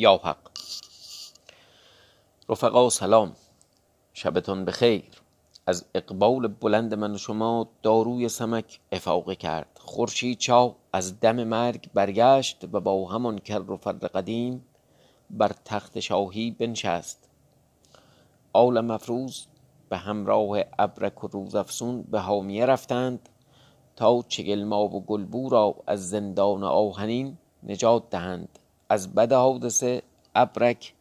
یا حق. رفقا سلام. شبتون بخیر. از اقبال بلند من و شما داروی سمک افاقه کرد. خورشید چا از دم مرگ برگشت و با همان کر و فر قدیم بر تخت شاهی بنشست. آل مفروز به همراه ابرک و روزافسون به حامیه رفتند تا چگلما و گلبو را از زندان آهنین نجات دهند. از بد حادثه ابرک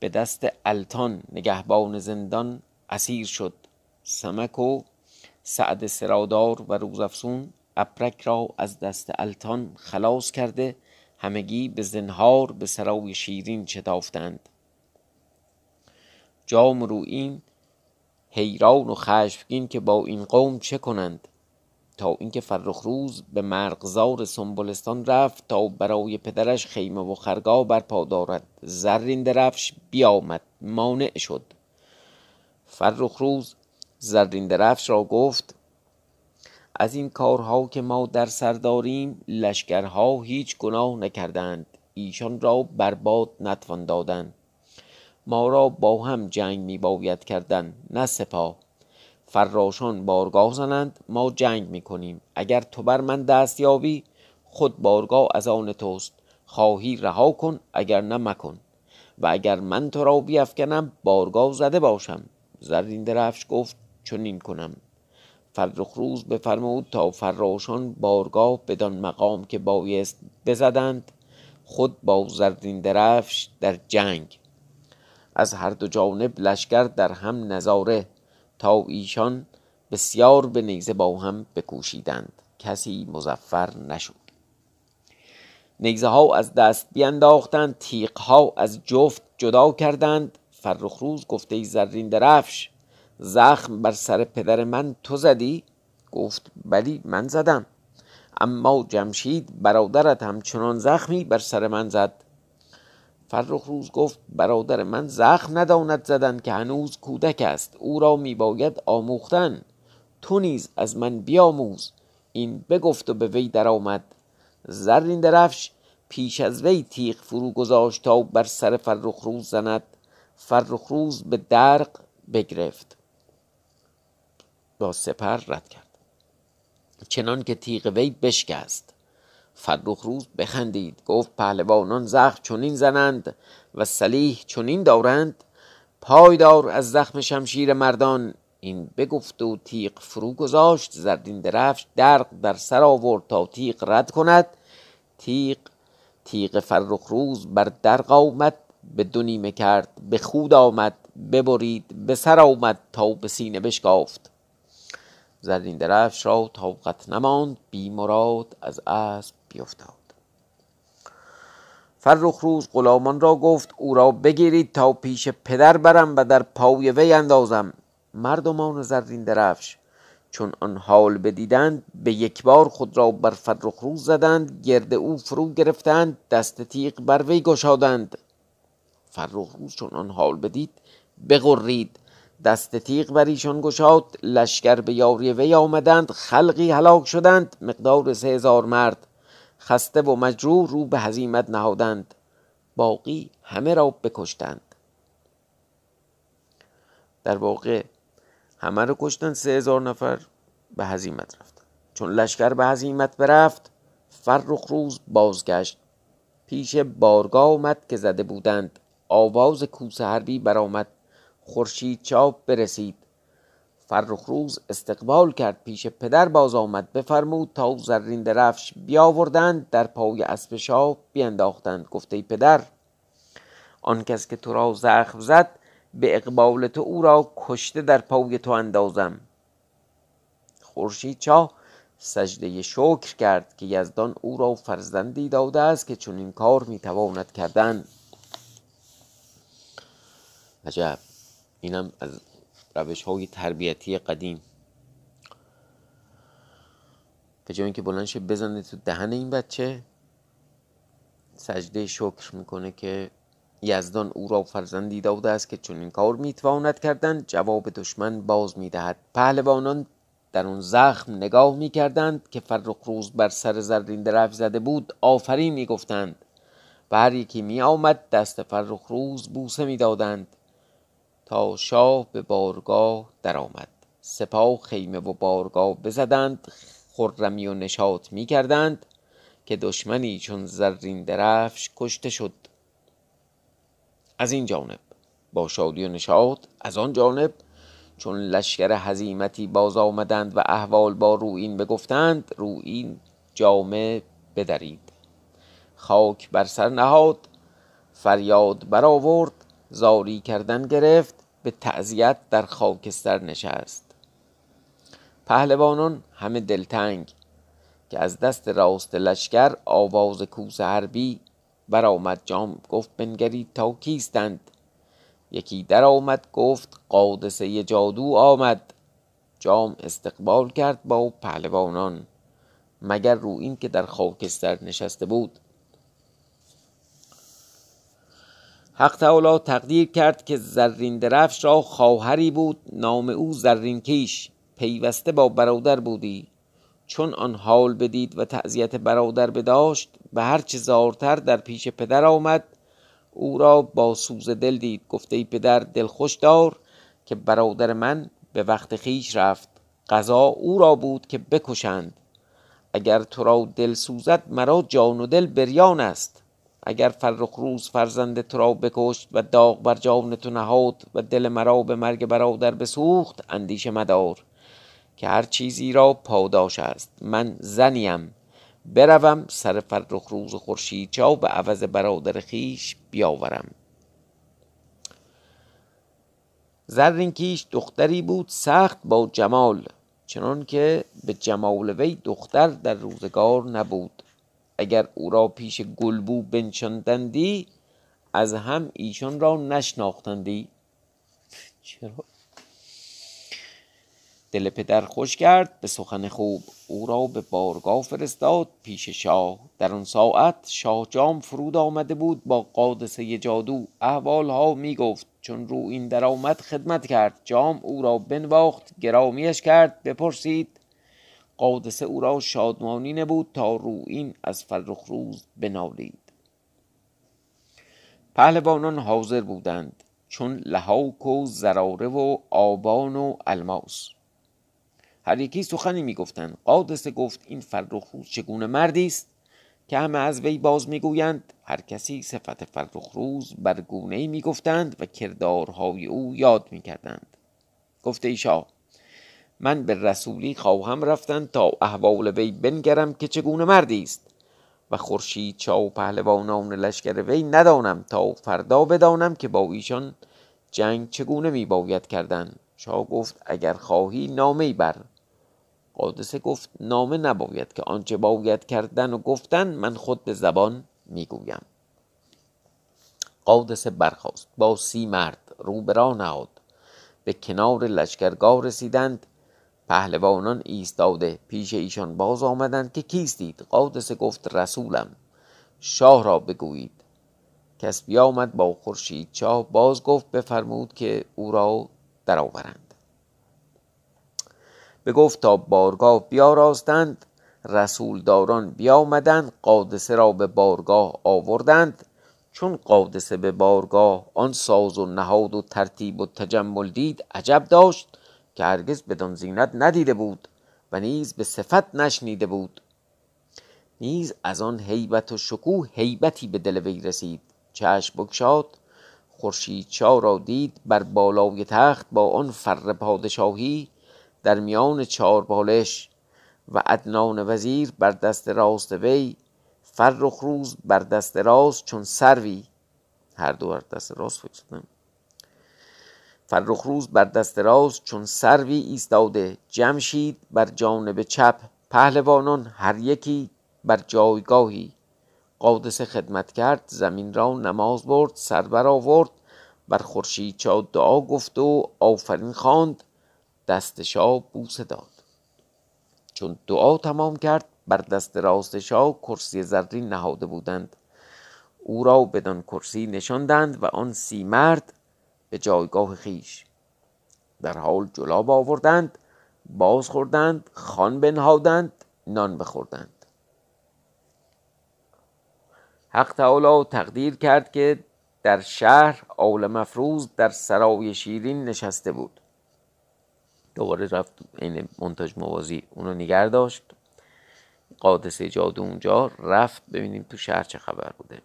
به دست التان نگهبان زندان اسیر شد. سمک و سعد سرادار و روزافسون ابرک را از دست التان خلاص کرده همگی به زنهار به سرای شیرین شتافتند. جام رویین حیران و خشمگین که با این قوم چه کنند؟ تا اینکه فرخ روز به مرغزار سنبلستان رفت تا برای پدرش خیمه و خرگاه برپا دارد. زرین درفش بیامد مانع شد. فرخ روز زرین درفش را گفت از این کارها که ما در سر داریم لشکرها هیچ گناه نکردند. ایشان را برباد نتوان دادن. ما را با هم جنگ می باید کردن نه سپاه. فراشان بارگاه زنند ما جنگ می کنیم اگر تو بر من دست یابی خود بارگاه از آن توست. خواهی رها کن اگر نه مکن. و اگر من تو را بیفکنم بارگاه زده باشم. زرین درفش گفت چنین کنم. فرخ روز بفرمود تا فراشان بارگاه بدان مقام که بایست بزدند. خود با زرین درفش در جنگ. از هر دو جانب لشکر در هم نظاره. تا ایشان بسیار به نیزه با هم بکوشیدند. کسی مظفر نشد. نیزه ها از دست بینداختند تیغ ها از جفت جدا کردند. فرخ روز گفته زرین درفش زخم بر سر پدر من تو زدی؟ گفت بلی من زدم. اما جمشید برادرت همچنان زخمی بر سر من زد. فرخ روز گفت برادر من زخم نداند زدن که هنوز کودک است. او را میباید آموختن. تو نیز از من بیاموز. این بگفت و به وی درآمد. زرین درفش پیش از وی تیغ فرو گذاشت تا بر سر فرخ روز زند. فرخ روز به درق بگرفت. با سپر رد کرد. چنان که تیغ وی بشکست. فرخ روز بخندید. گفت پهلوانان زخم چنین زنند و سلیح چنین دارند. پایدار از زخم شمشیر مردان. این بگفت و تیغ فرو گذاشت. زردین درفش درق در سر آورد تا تیغ رد کند. تیغ تیغ فرخ روز بر درق آمد به دو کرد به خود آمد ببرید به سر آمد تا به سینه بشکافت. زرین درفش را طاقت نماند بی مراد از اسب بیفتاد فرخ روز غلامان را گفت او را بگیرید تا پیش پدر برم و در پای وی اندازم. مردمان زرین درفش چون آن حال بدیدند به یک بار خود را بر فرخ روز زدند گرد او فرو گرفتند دست تیغ بر وی گشادند. فرخ روز چون آن حال بدید بغرید. دست تیغ بر ایشان گشاد لشکر به یاری وی آمدند خلقی هلاک شدند مقدار سه هزار مرد. خسته و مجروح رو به هزیمت نهادند. باقی همه را بکشتند. در واقع همه رو کشتن سه هزار نفر به هزیمت رفت. چون لشکر به هزیمت برفت فرخ روز بازگشت. پیش بارگاه آمد که زده بودند. آواز کوس حربی برآمد. خورشید چاپ برسید. فرخ روز استقبال کرد پیش پدر باز آمد بفرمود تا زرین درفش بیاوردند در پای اسب شاه بینداختند. گفته پدر آن کس که تو را زخم زد به اقبال تو او را کشته در پای تو اندازم. خورشید چاه سجده شکر کرد که یزدان او را فرزندی داده است که چون این کار می‌تواند کردن. عجب. اینم از روش های تربیتی قدیم. به جای اینکه بلند بزنه تو دهن این بچه سجده شکر می‌کنه که یزدان او را فرزندی داده است که چون این کار می‌تواند کردن. جواب دشمن باز می‌دهد. پهلوانان در اون زخم نگاه می‌کردند که فرخ روز بر سر زرین درف زده بود. آفرین می‌گفتند. و هر یکی می آمد دست فرخ روز بوسه می دادند شاه به بارگاه درآمد. سپاه خیمه و بارگاه بزدند خرمی و نشاط می کردند که دشمنی چون زرین درفش کشته شد. از این جانب با شادی و نشاط از آن جانب چون لشکر هزیمتی باز آمدند و احوال با روئین بگفتند روئین جامه بدرید. خاک بر سر نهاد فریاد برآورد زاری کردن گرفت به تعزیت در خاکستر نشست. پهلوانان همه دلتنگ که از دست راست لشکر آواز کوس حربی برآمد جام گفت بنگرید تا کیستند. یکی در آمد گفت قادسه جادو آمد. جام استقبال کرد با پهلوانان مگر رو این که در خاکستر نشسته بود. حق تعالی تقدیر کرد که زرین درفش را خواهری بود نام او زرین کیش پیوسته با برادر بودی. چون آن حال بدید و تعذیت برادر بداشت به هر چه زارتر در پیش پدر آمد. او را با سوز دل دید گفته ای پدر دل خوش دار که برادر من به وقت خیش رفت. قضا او را بود که بکشند. اگر تو را دل سوزد مرا جان و دل بریان است. اگر فرخ روز فرزند تو را بکشت و داغ بر جان تو نهاد و دل مرا به مرگ برادر بسوخت اندیشه مدار که هر چیزی را پاداش است. من زنیم. بروم سر فرخ روز خورشید چا به عوض برادر خیش بیاورم. زرین کیش دختری بود سخت با جمال چنان که به جمال وی دختر در روزگار نبود. اگر او را پیش گلبو بنشاندندی از هم ایشان را نشناختندی. چرا؟ دل پدر خوش کرد به سخن خوب او را به بارگاه فرستاد. پیش شاه در آن ساعت شاه جام فرود آمده بود با قادسه جادو. احوال ها می گفت چون رو این در آمد خدمت کرد. جام او را بنواخت گرامیش کرد بپرسید قادسه او را شادمانی نبود تا رو این از فرخ روز بنالید. پهلوانان حاضر بودند چون لحاک و زراره و آبان و الماس. هر یکی سخنی می‌گفتند. قادسه گفت این فرخروز چگونه مردی است که همه از وی باز می‌گویند؟ هر کسی صفت فرخروز بر گونه ای می‌گفتند و کردارهای او یاد می‌کردند. گفته ایشا من به رسولی خواهم رفتن تا احوال وی بنگرم که چگونه مردی است. و خورشید چا و پهلوانان لشکر وی ندانم تا فردا بدانم که با ایشان جنگ چگونه می باید کردن. شاه گفت اگر خواهی نامه بر. قادسه گفت نامه نباید که آنچه باید کردن و گفتن من خود به زبان می‌گویم. قادسه برخاست با سی مرد رو به به کنار لشکرگاه رسیدند. پهلوانان ایستاده پیش ایشان باز آمدند که کیستید؟ قادسه گفت رسولم. شاه را بگویید. کس بیامد با خورشید چاه باز گفت بفرمود که او را درآورند. بگفت تا بارگاه بیاراستند رسولداران بیامدند قادسه را به بارگاه آوردند. چون قادسه به بارگاه آن ساز و نهاد و ترتیب و تجمل دید عجب داشت. که هرگز بدان زینت ندیده بود و نیز به صفت نشنیده بود. نیز از آن هیبت و شکوه هیبتی به دل وی رسید. چشم بگشاد خورشید را دید بر بالای تخت با آن فر پادشاهی در میان چهار بالش و عدنان وزیر بر دست راست وی فرخ روز بر دست راست چون سروی. هر دو بر دست راست فکر فرخ روز بر دست راست چون سروی ایستاده جمشید بر جانب چپ پهلوانان هر یکی بر جایگاهی. قادس خدمت کرد زمین را نماز برد سر آورد بر خورشید چا دعا گفت و آفرین خواند دست شاه بوسه داد. چون دعا تمام کرد بر دست راست شاه کرسی زرین نهاده بودند. او را بدان کرسی نشاندند و آن سی مرد به جایگاه خیش. در حال جلاب آوردند باز خوردند خان بنهادند نان بخوردند. حق تعالی تقدیر کرد که در شهر آل مفروز در سرای شیرین نشسته بود. دوباره رفت این منتاج موازی اونو نگر داشت. قادسه جادو اونجا رفت ببینیم تو شهر چه خبر بوده.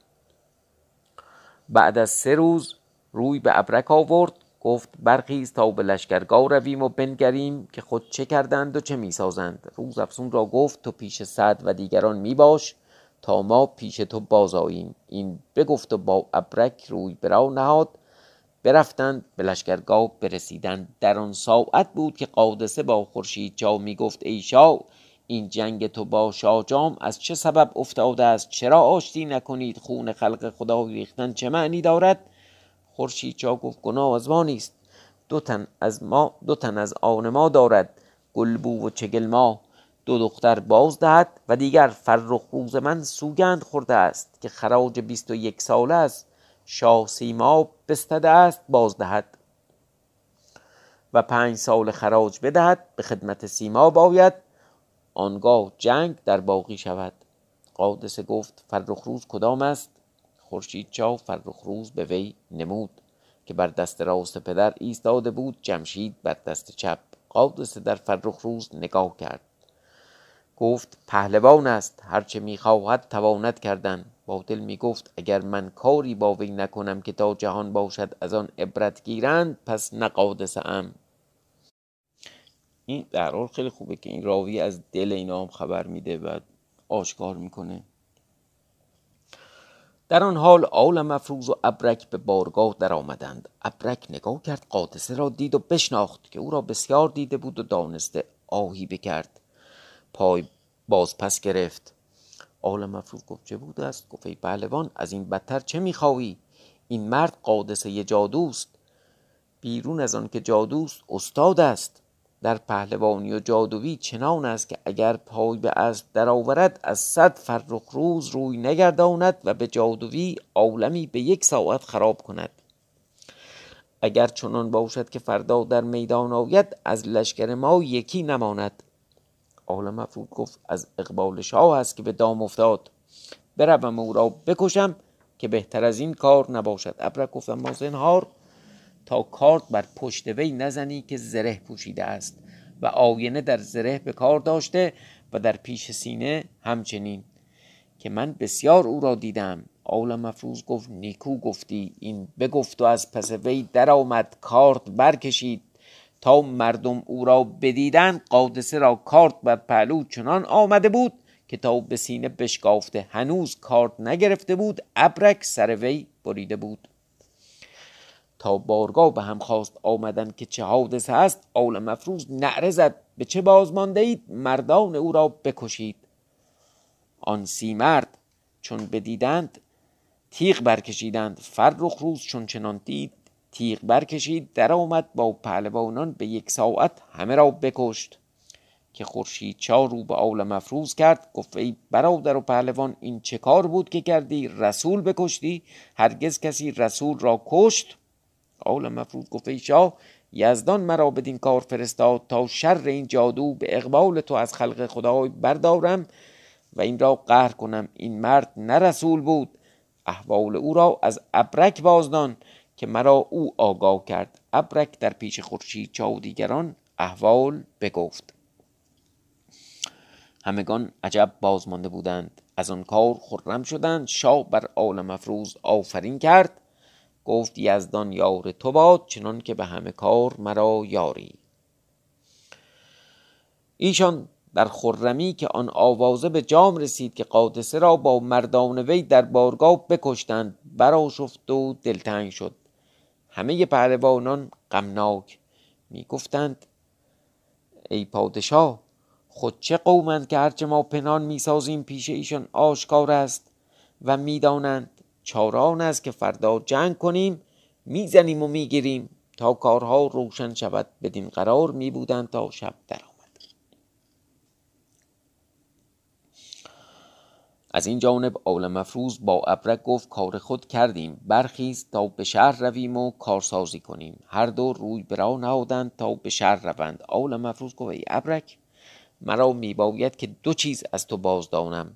بعد از سه روز روی به ابرک آورد گفت برخیز تا به لشکرگاه رویم و بنگریم که خود چه کردند و چه می‌سازند. روز افسون را گفت تو پیش صد و دیگران میباش تا ما پیش تو بازاییم این بگفت و با ابرک روی برا نهاد. برفتند به لشکرگاه برسیدند. در آن ساعت بود که قادسه با خورشید چا می‌گفت ای شاه این جنگ تو با شاجام از چه سبب افتاده است؟ چرا آشتی نکنید؟ خون خلق خدا ریختن چه معنی دارد؟ خورشید چا گفت گناه از ما نیست. دو تن از ما دو تن از آن ما دارد گلبو و چگل ما. دو دختر باز دهد و دیگر فرخ روز من سوگند خورده است که خراج بیست و یک ساله است. شاه سیما بستده است باز دهد. و پنج سال خراج بدهد به خدمت سیما باید. آنگاه جنگ در باقی شود. قادسه گفت فرخ روز کدام است؟ خورشید چاو فرخ روز به وی نمود که بر دست راست پدر ایستاده بود جمشید بر دست چپ قادسه در فرخ روز نگاه کرد. گفت پهلوان است هرچه می‌خواهد تواند کردن. با دل می‌گفت اگر من کاری با وی نکنم که تا جهان باشد از آن عبرت گیرند پس نه قادسه ام. این در حال خیلی خوبه که این راوی از دل اینا هم خبر میده و آشکار می‌کنه. در آن حال آل مفروز و ابرک به بارگاه در آمدند. ابرک نگاه کرد قادسه را دید و بشناخت که او را بسیار دیده بود و دانسته آهی بکرد. پای باز پس گرفت. آل مفروز گفت چه بوده است؟ گفت ای پهلوان از این بدتر چه می‌خواهی؟ این مرد قادسه جادوست. بیرون از آن که جادوست استاد است. در پهلوانی و جادویی چنان است که اگر پای به اسب درآورد از صد فرخ روز روی نگرداند و به جادویی عالمی به یک ساعت خراب کند. اگر چنان باشد که فردا در میدان آید از لشکر ما یکی نماند. آل مفروض گفت از اقبال شاه است که به دام افتاد. بروم او را بکشم که بهتر از این کار نباشد. ابرک گفتم ما زنهار تا کارت بر پشت وی نزنی که زره پوشیده است و آینه در زره به کار داشته و در پیش سینه همچنین. که من بسیار او را دیدم. آول مفروض گفت نیکو گفتی. این بگفت و از پس وی در آمد کارت برکشید. تا مردم او را بدیدن قادسه را کارت بر پهلو چنان آمده بود که تا به سینه بشکافته هنوز کارت نگرفته بود ابرک سر وی بریده بود. تا بارگاه به هم خواست آمدن که چه حادثه است آل مفروز نعره زد. به چه بازمانده اید مردان او را بکشید. آن سی مرد چون بدیدند تیغ برکشیدند. فرخ روز چون چنان دید تیغ برکشید در آمد با پهلوانان به یک ساعت همه را بکشت. که خورشید چا رو به آل مفروز کرد گفت ای برادر و پهلوان این چه کار بود که کردی؟ رسول بکشتی؟ هرگز کسی رسول را کشت؟ آل مفروض گفت ای شاه یزدان مرا بدین کار فرستاد تا شر این جادو به اقبال تو از خلق خدای بردارم و این را قهر کنم. این مرد نه رسول بود احوال او را از ابرک بازدان که مرا او آگاه کرد. ابرک در پیش خورشید چا دیگران احوال بگفت. همگان عجب بازمانده بودند. از آن کار خرم شدند. شاه بر آل مفروز آفرین کرد. گفت یزدان یار تو باد چنان که به همه کار مرا یاری. ایشان در خرمی که آن آوازه به جام رسید که قادسه را با مردان وی در بارگاه بکشتند براشفت و دلتنگ شد. همه پهلوانان غمناک می گفتند ای پادشاه خود چه قومند که هرچه ما پنهان می‌سازیم پیش ایشان آشکار است و می‌دانند چاران است که فردا جنگ کنیم می‌زنیم و می‌گیریم. تا کارها روشن شود بدین قرار می بودند تا شب در آمد از این جانب آل مفروض با ابرک گفت کار خود کردیم. برخیز تا به شهر رویم و کارسازی کنیم. هر دو روی برا نهادند تا به شهر روند. آل مفروض گفت ای ابرک مرا میباید که دو چیز از تو بازدانم.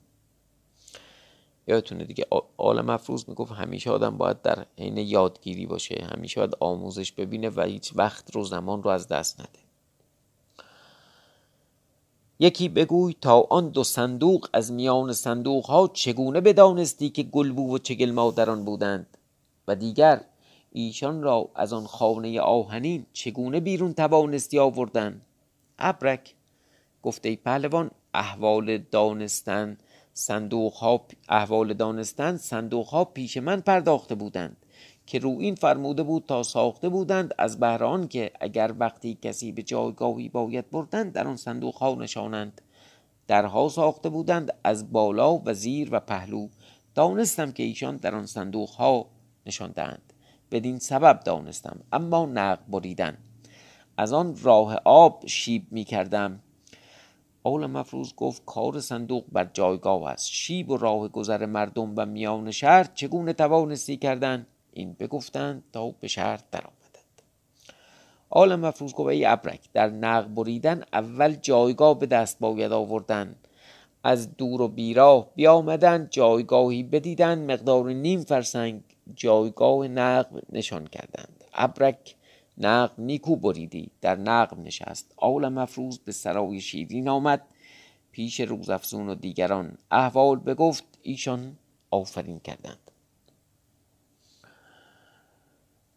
یادتونه دیگه آل مفروض می‌گفت همیشه آدم باید در عین یادگیری باشه همیشه باید آموزش ببینه و هیچ وقت رو زمان رو از دست نده. یکی بگوی تا آن دو صندوق از میان صندوق ها چگونه بدانستی که گلبو و چگل مادران بودند؟ و دیگر ایشان را از آن خانه آهنین چگونه بیرون توانستی آوردن؟ ابرک گفته پهلوان احوال دانستن صندوق ها احوال دانستن صندوق ها پیش من پرداخته بودند که رو این فرموده بود تا ساخته بودند از بهران که اگر وقتی کسی به جایگاهی باید بردند در آن صندوق ها نشانند. درها ساخته بودند از بالا و زیر و پهلو. دانستم که ایشان در آن صندوق ها نشاندند بدین سبب دانستم اما نقب بریدن. از آن راه آب شیب می کردم اول مفروض گفت کار صندوق بر جایگاه است. شیب و راه گذر مردم و میان شهر چگونه توانستی کردن این بگفتند تا به شهر درآمدند. آل مفروض گفت ای ابرک در نق بریدن اول جایگاه به دست باید آوردن. از دور و بیراه بیامدن جایگاهی بدیدن مقدار نیم فرسنگ جایگاه نقب نشان کردند. ابرک نقب نیکو بریدی. در نقب نشست. آل مفروض به سرای شیرین آمد. پیش روزافزون و دیگران احوال بگفت. ایشان آفرین کردند.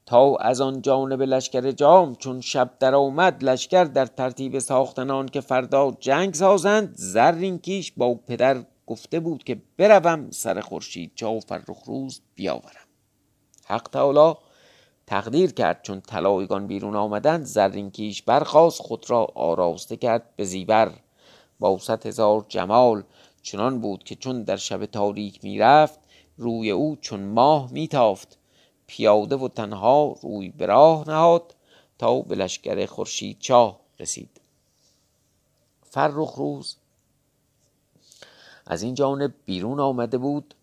تا از آن جانب لشکر جام چون شب در آمد لشکر در ترتیب ساختنان که فردا جنگ سازند زرین کیش با پدر گفته بود که بروم سر خورشید چا فرخ روز بیاورم. حق تعالی تقدیر کرد چون طلایگان بیرون آمدند زرین کیش برخواست خود را آراسته کرد به زیبر با صد هزار جمال چنان بود که چون در شب تاریک می‌رفت روی او چون ماه میتافت. پیاده و تنها روی به راه نهاد تا به لشکر خورشید چاه رسید. فرخ روز از این جانب بیرون آمده بود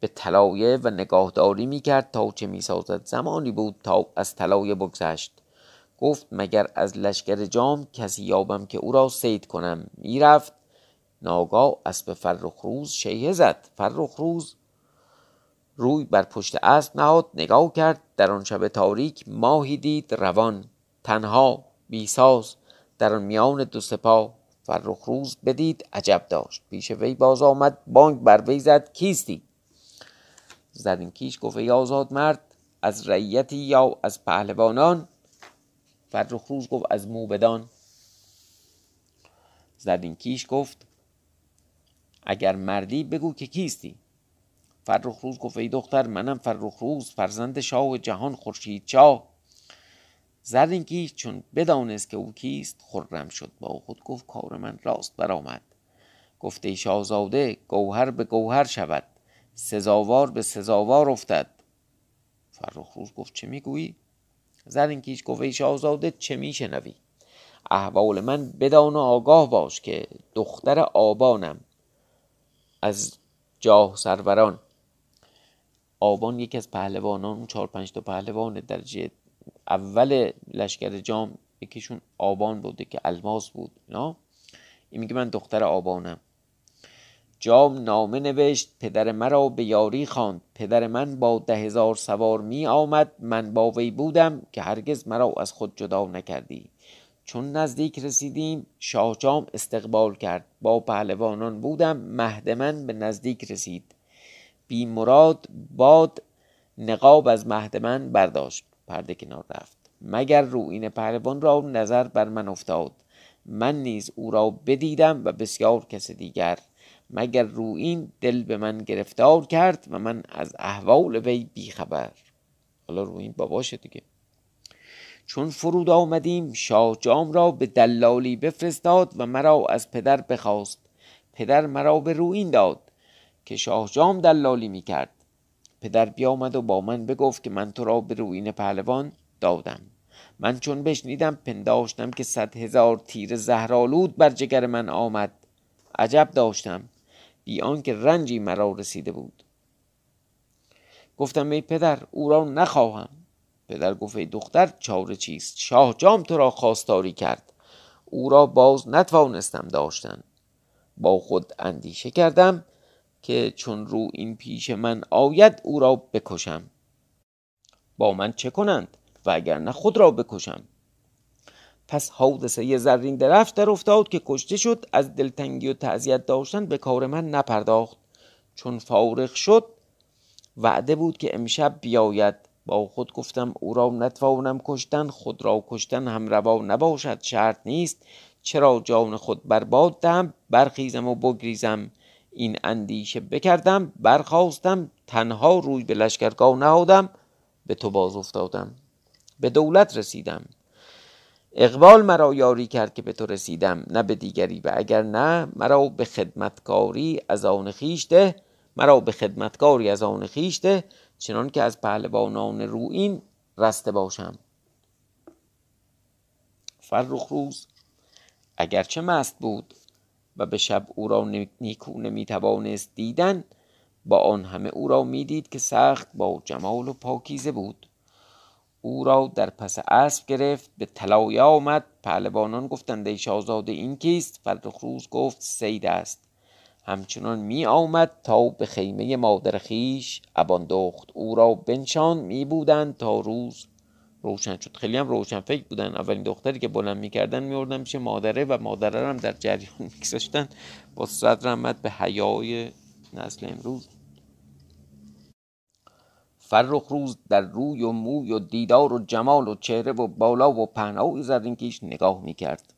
به طلایه و نگاهداری می‌کرد تا چه می‌سازد. زمانی بود تا از طلایه بگذشت. گفت مگر از لشکر جام کسی یابم که او را سید کنم؟ می‌رفت. ناگاه اسب فرخ روز شیه زد. فرخ روز روی بر پشت اسب نهاد نگاه کرد. در آن شب تاریک ماهی دید روان. تنها بیساز. در آن میان دو سپاه فرخ روز بدید عجب داشت. پیش وی باز آمد بانگ بر وی زد. کیستی؟ زدین کیش گفت ای آزاد مرد از رعیتی یا از پهلوانان؟ فرخ روز گفت از موبدان. زدین کیش گفت اگر مردی بگو که کیستی. فرخ روز گفت ای دختر منم فرخ روز فرزند شاه جهان خورشید شاه. زرین کیش چون بدانست که او کیست خرم شد با خود گفت کار من راست برآمد. گفته شاهزاده گوهر به گوهر شود. سزاوار به سزاوار افتد. فرخ روز گفت چه می‌گویی؟ زرین کیش گفت ای شاهزاده چه میشنوی؟ احوال من بدان و آگاه باش که دختر آبانم از جاه سروران. آبان یکی از پهلوانان چهار پنج تا پهلوان درجه اول لشکر جام یکیشون آبان بوده که الماس بود نه؟ این میگه من دختر آبانم. جام نامه نوشت پدر مرا به یاری خواند. پدر من با ده هزار سوار می آمد. من با وی بودم که هرگز مرا از خود جدا نکردی. چون نزدیک رسیدیم شاه جام استقبال کرد. با پهلوانان بودم مهد من به نزدیک رسید. بی مراد باد نقاب از مهد من برداشت. پرده کنار رفت. مگر روین پهلوان را نظر بر من افتاد؟ من نیز او را بدیدم و بسیار کس دیگر. مگر روین دل به من گرفتار کرد و من از احوال وی بیخبر؟ حالا روین باباشه دیگه. چون فرود آمدیم شاه جام را به دلالی بفرستاد و مرا از پدر بخواست. پدر مرا به روین داد که شاه جام دلالی می کرد پدر بیامد و با من بگفت که من تو را به روین پهلوان دادم. من چون بشنیدم پنداشتم که صد هزار تیر زهرالود بر جگر من آمد. عجب داشتم. بی آنکه رنجی مرا رسیده بود. گفتم ای پدر او را نخواهم. پدر گفت دختر چاره چیست؟ شاه جام تو را خواستاری کرد. او را باز نتوانستم داشتن. با خود اندیشه کردم که چون رو این پیش من آید او را بکشم. با من چه کنند؟ و اگر نه خود را بکشم. پس حادثه زرین درفت در افتاد که کشته شد از دلتنگی و تعذیت داشتن به کار من نپرداخت. چون فارغ شد وعده بود که امشب بیاید. با خود گفتم او را نتوانم کشتن خود را کشتن هم روا نباشد شرط نیست. چرا جان خود برباد دهم برخیزم و بگریزم. این اندیشه بکردم برخواستم تنها روی به لشکرگاه نهادم به تو باز افتادم. به دولت رسیدم. اقبال مرا یاری کرد که به تو رسیدم نه به دیگری. و اگر نه مرا به خدمتکاری از آن خیشته مرا به خدمتکاری از آن خیشته چنان که از پهلوانان روین رسته باشم. فرخ روز اگرچه مست بود و به شب او را نیکو نمی‌توانست دیدن با آن همه او را می‌دید که سخت با جمال و پاکیزه بود. او را در پس اسب گرفت به طلایه آمد. پهلوانان گفتند ای شاهزاده این کیست؟ روز گفت سید است. همچنان می آمد تا به خیمه مادر خیش ابان دخت. او را بنشان می بودند تا روز. روشن شد. خیلی هم روشن فکر بودن. اولین دختری که بلند می‌کردن میوردن میشه مادره و مادره هم در جریان میگذاشتن. با صدر رحمت به حیای نسل امروز. فرخ روز در روی و موی و دیدار و جمال و چهره و بالا و پهنای زرینکیش نگاه می‌کرد.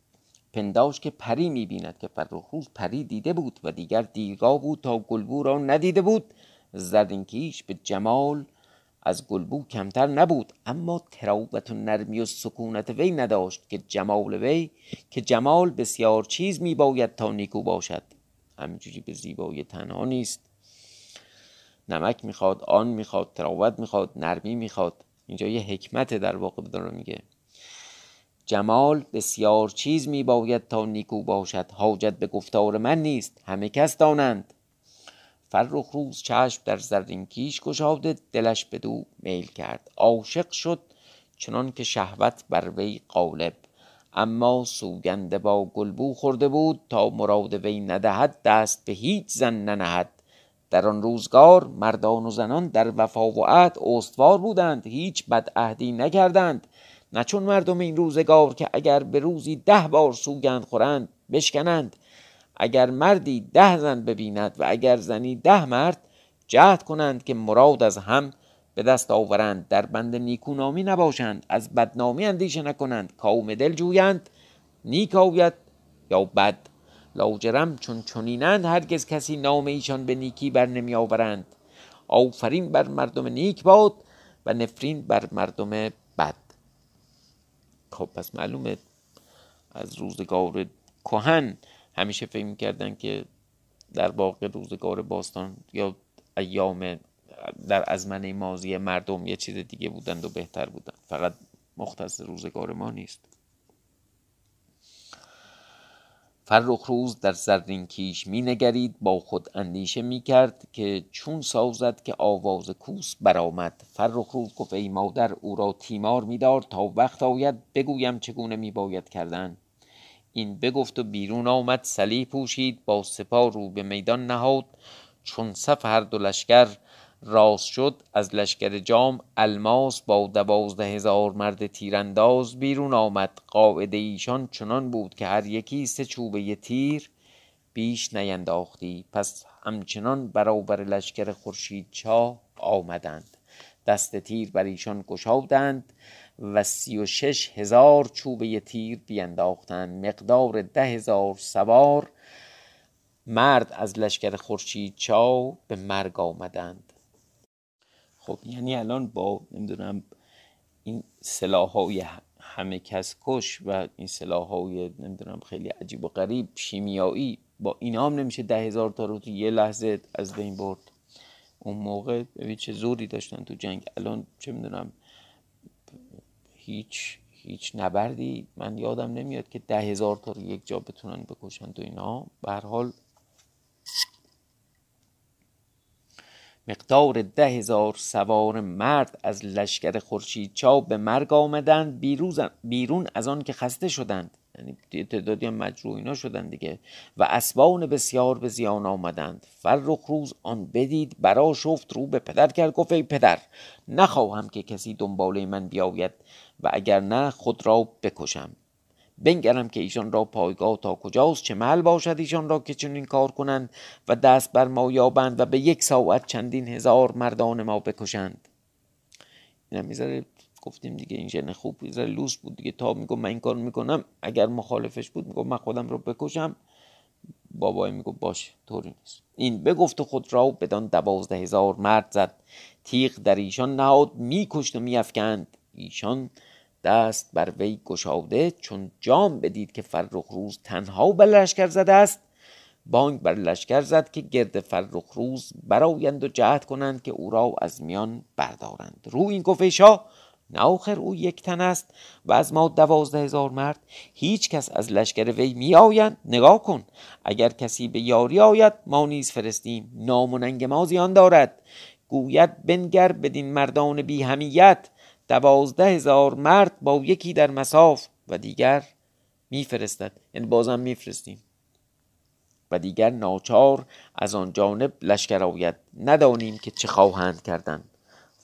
پنداش که پری می‌بیند که فرخ روز پری دیده بود و دیگر دیرگاه بود تا گلبو را ندیده بود. زرینکیش به جمال از گلبو کمتر نبود اما تراوت و نرمی و سکونت وی نداشت که جمال وی که جمال بسیار چیز میباید تا نیکو باشد. همینجوری به زیبایی تنها نیست. نمک می‌خواد آن می‌خواد تراوت می‌خواد نرمی می‌خواد. اینجا یه حکمت در واقع داره میگه. جمال بسیار چیز میباید تا نیکو باشد. حاجت به گفتار من نیست. همه کس دانند. فرخ روز چشم در زرین کیش گشاده دلش بدو میل کرد. عاشق شد چنان که شهوت بر وی غالب. اما سوگنده با گلبو خورده بود تا مراد وی ندهد دست به هیچ زن ننهد. در آن روزگار مردان و زنان در وفا و عهد استوار بودند هیچ بدعهدی نکردند. نه چون مردم این روزگار که اگر به روزی ده بار سوگند خورند بشکنند. اگر مردی ده زن ببیند و اگر زنی ده مرد جهد کنند که مراد از هم به دست آورند. در بند نیکونامی نباشند از بدنامی اندیشه نکنند. کام دل جویند نیک یا بد؟ لاجرم چون چنینند هرگز کسی نام ایشان به نیکی بر نمی آورند. آفرین بر مردم نیک باد و نفرین بر مردم بد. خب پس معلومه از روزگار کهن همیشه فکر می‌کردن که در واقع روزگار باستان یا ایام در ازمنه مازی مردم یه چیز دیگه بودند و بهتر بودند. فقط مختص روزگار ما نیست. فرخ روز در زرین کیش می نگرید با خود اندیشه می کرد که چون سازد که آواز کوس برآمد. فرخ روز گفت ای مادر او را تیمار می دار تا وقت آید بگویم چگونه می باید کردن. این بگفت و بیرون آمد سلی پوشید با سپاه رو به میدان نهاد. چون صف هر دو لشکر راست شد از لشکر جام الماس با دوازده هزار مرد تیرانداز بیرون آمد. قاعده ایشان چنان بود که هر یکی سه چوبه تیر بیش نینداختی. پس همچنان برابر لشکر خورشید چا آمدند. دست تیر بر ایشان گشادند و سی و شش هزار چوبه تیر بینداختند. مقدار ده هزار سوار مرد از لشکر خورشید چاو به مرگ آمدند. خب یعنی الان با نمی‌دونم این سلاح های همه کس کش و این سلاح های نمی‌دونم خیلی عجیب و غریب شیمیایی با اینا هم نمیشه ده هزار تا رو تو یه لحظه از بین برد. اون موقع ببین چه زوری داشتن تو جنگ. الان چه می‌دونم هیچ هیچ نبردی. من یادم نمیاد که ده هزار تا رو یک جا بتونن بکشن تو اینا. به حال مقدار ده هزار سوار مرد از لشکر خورشید به مرگ آمدند بیرون از آن که خسته شدند. یعنی تعدادی هم مجروح اینا شدن دیگه. و اسبان بسیار به زیان آمدند. فرخ روز آن بدید برا شفت رو به پدر کرد گفت ای پدر نخواهم که کسی دنباله من بیاید و اگر نه خود را بکشم. بنگرم که ایشان را پایگاه تا کجاست چه محل باشد ایشان را که چنین کار کنند و دست بر ما یابند و به یک ساعت چندین هزار مردان ما بکشند. اینم می‌ذاره گفتیم دیگه این ژن خوب می‌ذاره لوس بود دیگه. تا میگم من این کار می‌کنم اگر مخالفش بود میگم من خودم رو بکشم. بابای میگو باش طوری نیست. این بگفت خود را بدان دوازده هزار مرد زد. تیغ در ایشان نهاد میکشت و میافکند. ایشان دست بر وی گشاده چون جام بدید که فرخ روز تنها بر لشکر زده است. بانگ بر لشکر زد که گرد فرخ روز برایند و جهت کنند که او را از میان بردارند. رو این گفت شاه نه او یک تن است و از ما دوازده هزار مرد. هیچ کس از لشکر وی می آیند نگاه کن اگر کسی به یاری آید ما نیز فرستیم. نام و ما زیان دارد. گوید بنگر بدین مردان بی همیت. دوازده هزار مرد با یکی در مساف و دیگر میفرستد. یعنی بازم میفرستیم. و دیگر ناچار از آن جانب لشکر آید. ندانیم که چه خواهند کردن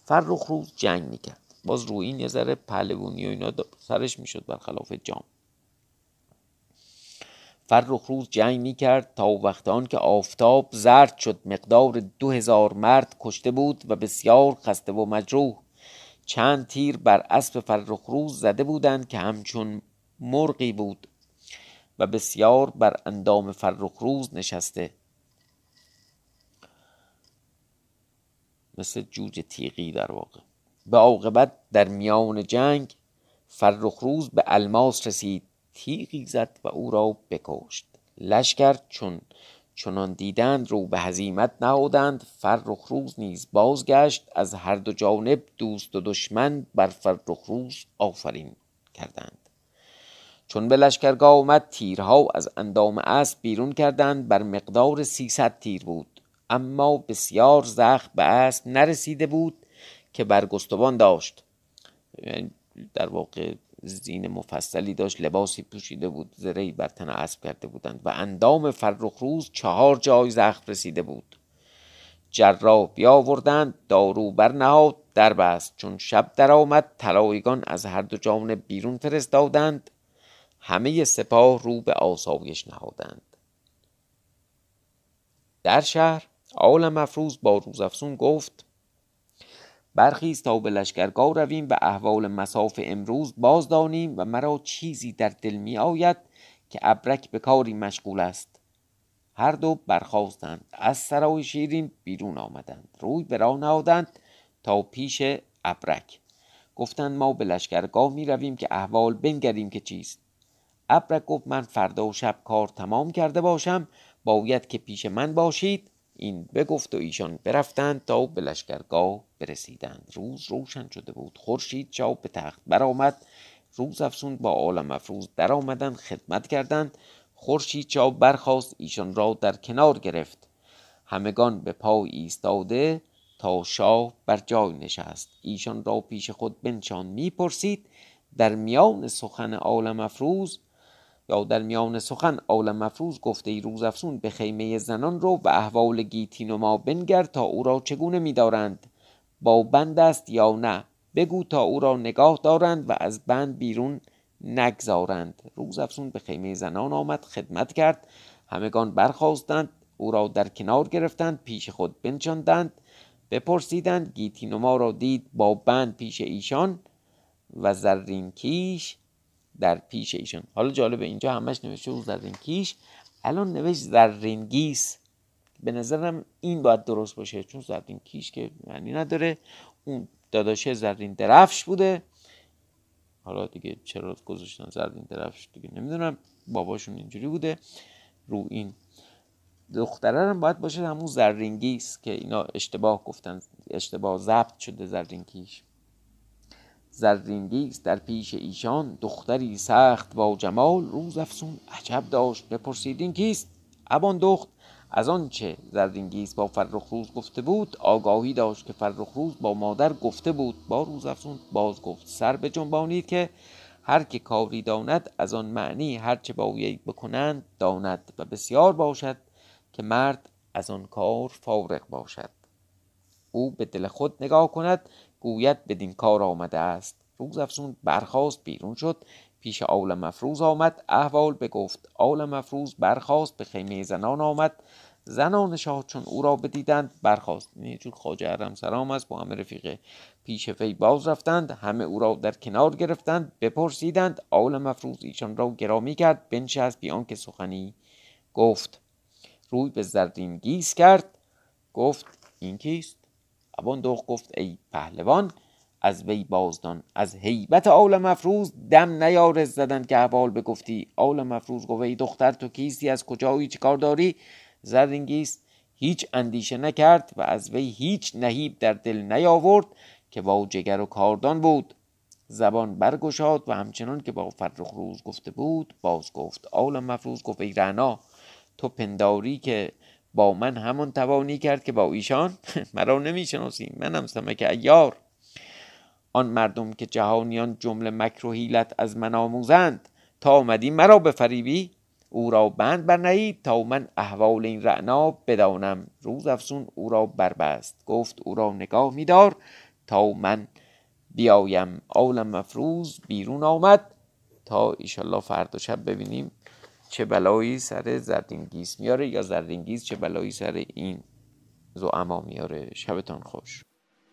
فرخ روز جنگ می‌کرد. باز روی این یه ذره پهلوونی و اینا سرش می‌شد برخلاف جام. فرخ روز جنگ می‌کرد تا وقت آن که آفتاب زرد شد. مقدار دو هزار مرد کشته بود و بسیار خسته و مجروح. چند تیر بر اسب فرخ روز زده بودند که همچون مرغی بود و بسیار بر اندام فرخ روز نشسته. مثل جوجه تیغی در واقع. به عاقبت در میان جنگ فرخ روز به الماس رسید. تیغی زد و او را بکشت. لشکر چون چنان دیدند رو به هزیمت نهادند فرخ روز نیز بازگشت از هر دو جانب دوست و دشمن بر فرخ روز آفرین کردند. چون به لشکرگاه آمد تیرها از اندام اسب بیرون کردند بر مقدار سیصد تیر بود. اما بسیار زخم به اسب نرسیده بود که برگستوان داشت. یعنی در واقع زین مفصلی داشت لباسی پوشیده بود زرهی بر تن اسب کرده بودند و اندام فرخ روز چهار جای زخم رسیده بود. جراح بیاوردند دارو برنهاد در بست چون شب درآمد طلایگان از هر دو جانب بیرون فرستادند. همه سپاه رو به آسایش نهادند. در شهر آل مفروض با روزافسون گفت برخیز تا به لشکرگاه رویم و احوال مساف امروز بازدانیم و مرا چیزی در دل می آید که ابرک به کاری مشغول است. هر دو برخواستند از سرای شیرین بیرون آمدند روی به راه نهادند تا پیش ابرک. گفتند ما به لشکرگاه می رویم که احوال بنگریم که چیست. ابرک گفت من فردا و شب کار تمام کرده باشم باید که پیش من باشید. این بگفت و ایشان برفتند تا به لشکرگاه برسیدند. روز روشن شده بود. خورشید چاپ به تخت برآمد. روز افسون با عالم افروز در آمدند خدمت کردند. خورشید چاپ برخاست. ایشان را در کنار گرفت. همگان به پای ایستاده تا شاه بر جای نشست. ایشان را پیش خود بنشان. می‌پرسید در میان سخن عالم افروز یا در میان سخن عالم مفروض گفته ای روز افسون به خیمه زنان رو و احوال گیتین و ما بنگر تا او را چگونه میدارند؟ با بند است یا نه؟ بگو تا او را نگاه دارند و از بند بیرون نگذارند. روز افسون به خیمه زنان آمد خدمت کرد. همگان برخواستند او را در کنار گرفتند پیش خود بنشاندند بپرسیدند گیتین و ما را دید با بند پیش ایشان و زرین کیش در پیش ایشون. حالا جالبه اینجا همش نوشته او زرین کیش. الان نوشت زرینگیس به نظرم این باید درست باشه چون زرین کیش که معنی نداره. اون داداشه زرین درفش بوده. حالا دیگه چرا گذاشتن زرین درفش دیگه نمی‌دونم. باباشون اینجوری بوده. رو این دختره هم باید باشه همون زرینگیس که اینا اشتباه گفتن اشتباه ضبط شده زرینگیش زرینگیز در پیش ایشان دختری سخت با جمال روز افسون عجب داشت. بپرسید این کیست؟ ابان دخت. از آنچه زرینگیز با فرخ روز گفته بود آگاهی داشت که فرخ روز با مادر گفته بود. با روز افسون باز گفت سر به جنبانید که هر که کاری داند از آن معنی هر چه باید بکنند داند و بسیار باشد که مرد از آن کار فارغ باشد. او به دل خود نگاه کند گوید بدین کار آمده است. روز افسون برخاست بیرون شد. پیش آل مفروز آمد. احوال بگفت. آل مفروز برخاست به خیمه زنان آمد. زنان شاه چون او را بدیدند برخاست. این یه جور خواجه حرم سرام است با همه رفیق پیش وی باز رفتند. همه او را در کنار گرفتند بپرسیدند. آل مفروز ایشان را گرامی کرد. بنشست بی آنکه سخنی گفت. روی به زرین گیس کرد. گفت این کیست؟ ابان گفت ای پهلوان از وی بازدان از هیبت آل مفروز دم نیارست زدن که احوال بگفتی. آل مفروز گفت ای دختر تو کیستی؟ از کجایی؟ چه کار داری؟ زرینگیس هیچ اندیشه نکرد و از وی هیچ نهیب در دل نیاورد که با جگر و کاردان بود. زبان برگشاد و همچنان که با فرخ روز گفته بود باز گفت آل مفروز گفت ای رعنا تو پنداری که با من همان توانی کرد که با ایشان مرا نمی‌شناسی. منم سمک ایار آن مردم که جهانیان جمله مکر از من آموزند تا آمدی مرا بفریبی. او را بند برنهید تا من احوال این رعنا بدانم. روز افسون او را بربست. گفت او را نگاه میدار تا من بیایم. آلم مفروز بیرون آمد. تا ایشالله فردا شب ببینیم چه بلایی سر زردینگیز میاره یا زردینگیز چه بلایی سر این زعما میاره؟ شبتان خوش.